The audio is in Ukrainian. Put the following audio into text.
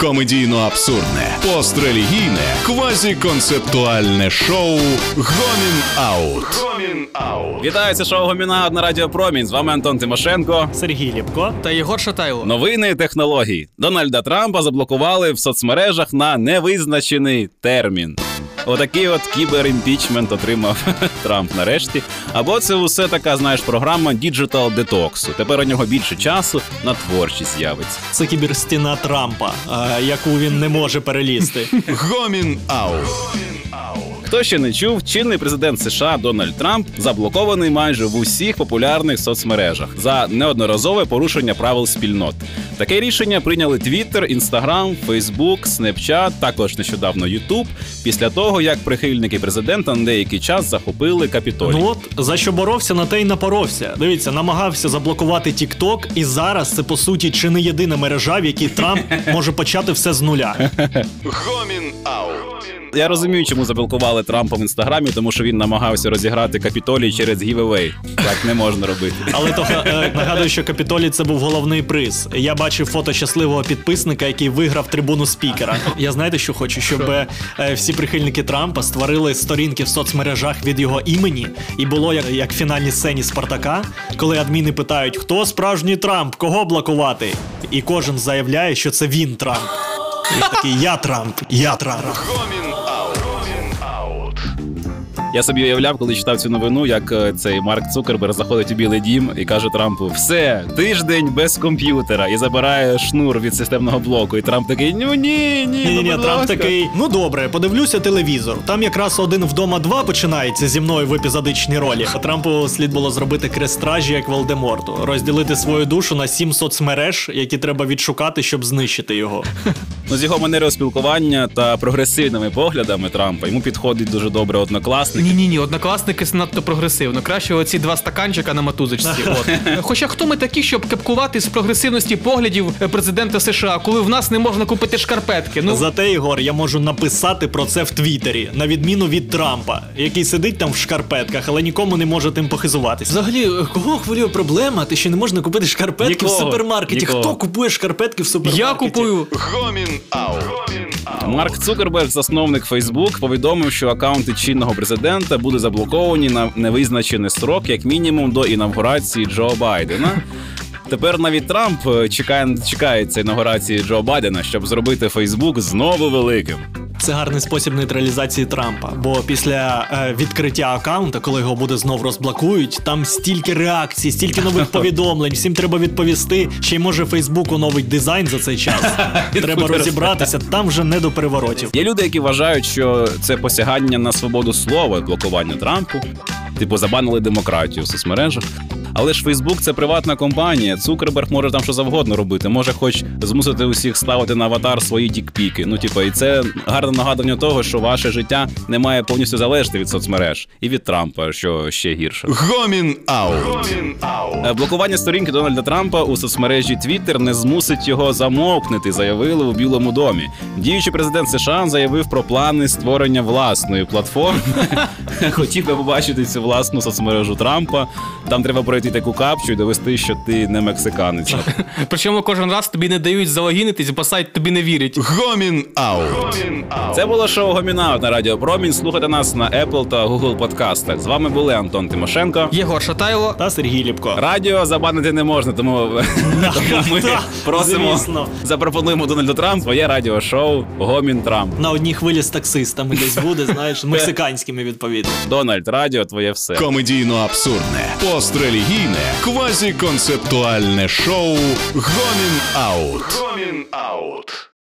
Комедійно-абсурдне, пострелігійне, квазіконцептуальне шоу Гомін Аут. Гомін Аут. Вітаю, це шоу Гоміна на Радіо Промінь. З вами Антон Тимошенко. Сергій Ліпко. та Єгор Шатайло. Новини технологій. Дональда Трампа заблокували в соцмережах на невизначений термін. Отакий от кіберімпічмент отримав Трамп нарешті. Або це усе така, знаєш, програма digital детоксу. Тепер у нього більше часу на творчість з'явиться. Це кіберстіна Трампа, е, яку він не може перелізти. Гомін Аут. Хто ще не чув, чинний президент США Дональд Трамп заблокований майже в усіх популярних соцмережах за неодноразове порушення правил спільнот. Таке рішення прийняли Twitter, Instagram, Facebook, Snapchat, також нещодавно YouTube, після того як прихильники президента на деякий час захопили Капітолій. Ну от за що боровся, на те й напоровся. Дивіться, намагався заблокувати TikTok, і зараз це по суті чи не єдина мережа, в якій Трамп може почати все з нуля. Гомін Аут. Я розумію, чому заблокували Трампа в інстаграмі, тому що він намагався розіграти Капітолій через giveaway. Так не можна робити. Але то е, нагадую, що Капітолій це був головний приз. Я бачив фото щасливого підписника, який виграв трибуну спікера. Я знаєте, що хочу, щоб е, всі прихильники Трампа створили сторінки в соцмережах від його імені, і було як, як в фінальній сцені Спартака, коли адміни питають, хто справжній Трамп, кого блокувати? І кожен заявляє, що це він Трамп. І такий я Трамп, я Трамп. Гомін. Я собі уявляв, коли читав цю новину, як е, цей Марк Цукерберг заходить у Білий Дім і каже Трампу: все, тиждень без комп'ютера і забирає шнур від системного блоку. І Трамп такий: ну ні, ні, Ні, ну, ні, ні, Трамп такий. Ну добре, подивлюся телевізор. Там якраз один вдома два починається зі мною в епізодичній ролі. А Трампу слід було зробити крестражі, як Волдеморту, розділити свою душу на сім соцмереж, які треба відшукати, щоб знищити його. Ну, з його манерою спілкування та прогресивними поглядами Трампа йому підходить дуже добре однокласник. Ні, ні, ні, однокласники надто прогресивно. Краще оці два стаканчика на матузочці. От. Хоча хто ми такі, щоб кепкувати з прогресивності поглядів е, президента США, коли в нас не можна купити шкарпетки? Ну Зате, Ігор, я можу написати про це в Твіттері, на відміну від Трампа, який сидить там в шкарпетках, але нікому не може тим похизуватись. Взагалі, е, кого хвилює проблема? Ти ще не можна купити шкарпетки Нікого, в супермаркеті. нікого. Хто купує шкарпетки в супермаркеті? я купую. Гомін Марк Цукерберг, засновник Фейсбук, повідомив, що акаунти чинного президента будуть заблоковані на невизначений срок, як мінімум, до інавгурації Джо Байдена. Тепер навіть Трамп е, чекає чекається інаугурації Джо Байдена, щоб зробити Фейсбук знову великим. Це гарний спосіб нейтралізації Трампа. Бо після е, відкриття аккаунта, коли його буде знов розблокують, там стільки реакцій, стільки нових повідомлень, всім треба відповісти. Ще й може Фейсбук оновить дизайн за цей час. Треба розібратися, там вже не до переворотів. Є люди, які вважають, що це посягання на свободу слова, блокування Трампу, типу забанили демократію в соцмережах. Але ж Фейсбук це приватна компанія. Цукерберг може там що завгодно робити. Може, хоч змусити усіх ставити на аватар свої тікпіки. Ну, типу, і це гарне нагадування того, що ваше життя не має повністю залежати від соцмереж і від Трампа, що ще гірше. Гомін Аут. Е, Блокування сторінки Дональда Трампа у соцмережі Twitter не змусить його замовкнути, заявили у Білому домі. Діючий президент США заявив про плани створення власної платформи. Хотів би побачити цю власну соцмережу Трампа. Там треба пройти таку капчу і довести, що ти не мексиканець. Причому кожен раз тобі не дають залогінитись, бо сайт тобі не вірить. Гомін Аут. Це було шоу Гомінаут на Радіо Промінь. Слухайте нас на Apple та Google подкастах. З вами були Антон Тимошенко. Єгор Шатайло. Та Сергій Ліпко. Радіо забанити не можна, тому, ми просимо запропонуємо Дональду Трампу своє радіошоу Гомін Трамп. На одній хвилі з таксистами десь буде, знаєш, мексиканськими відповідно. Дональд Радіо, твоє все. Комедійно-абсурдне, пострелігійне, квазіконцептуальне шоу Гомін Аут. Гомін Аут.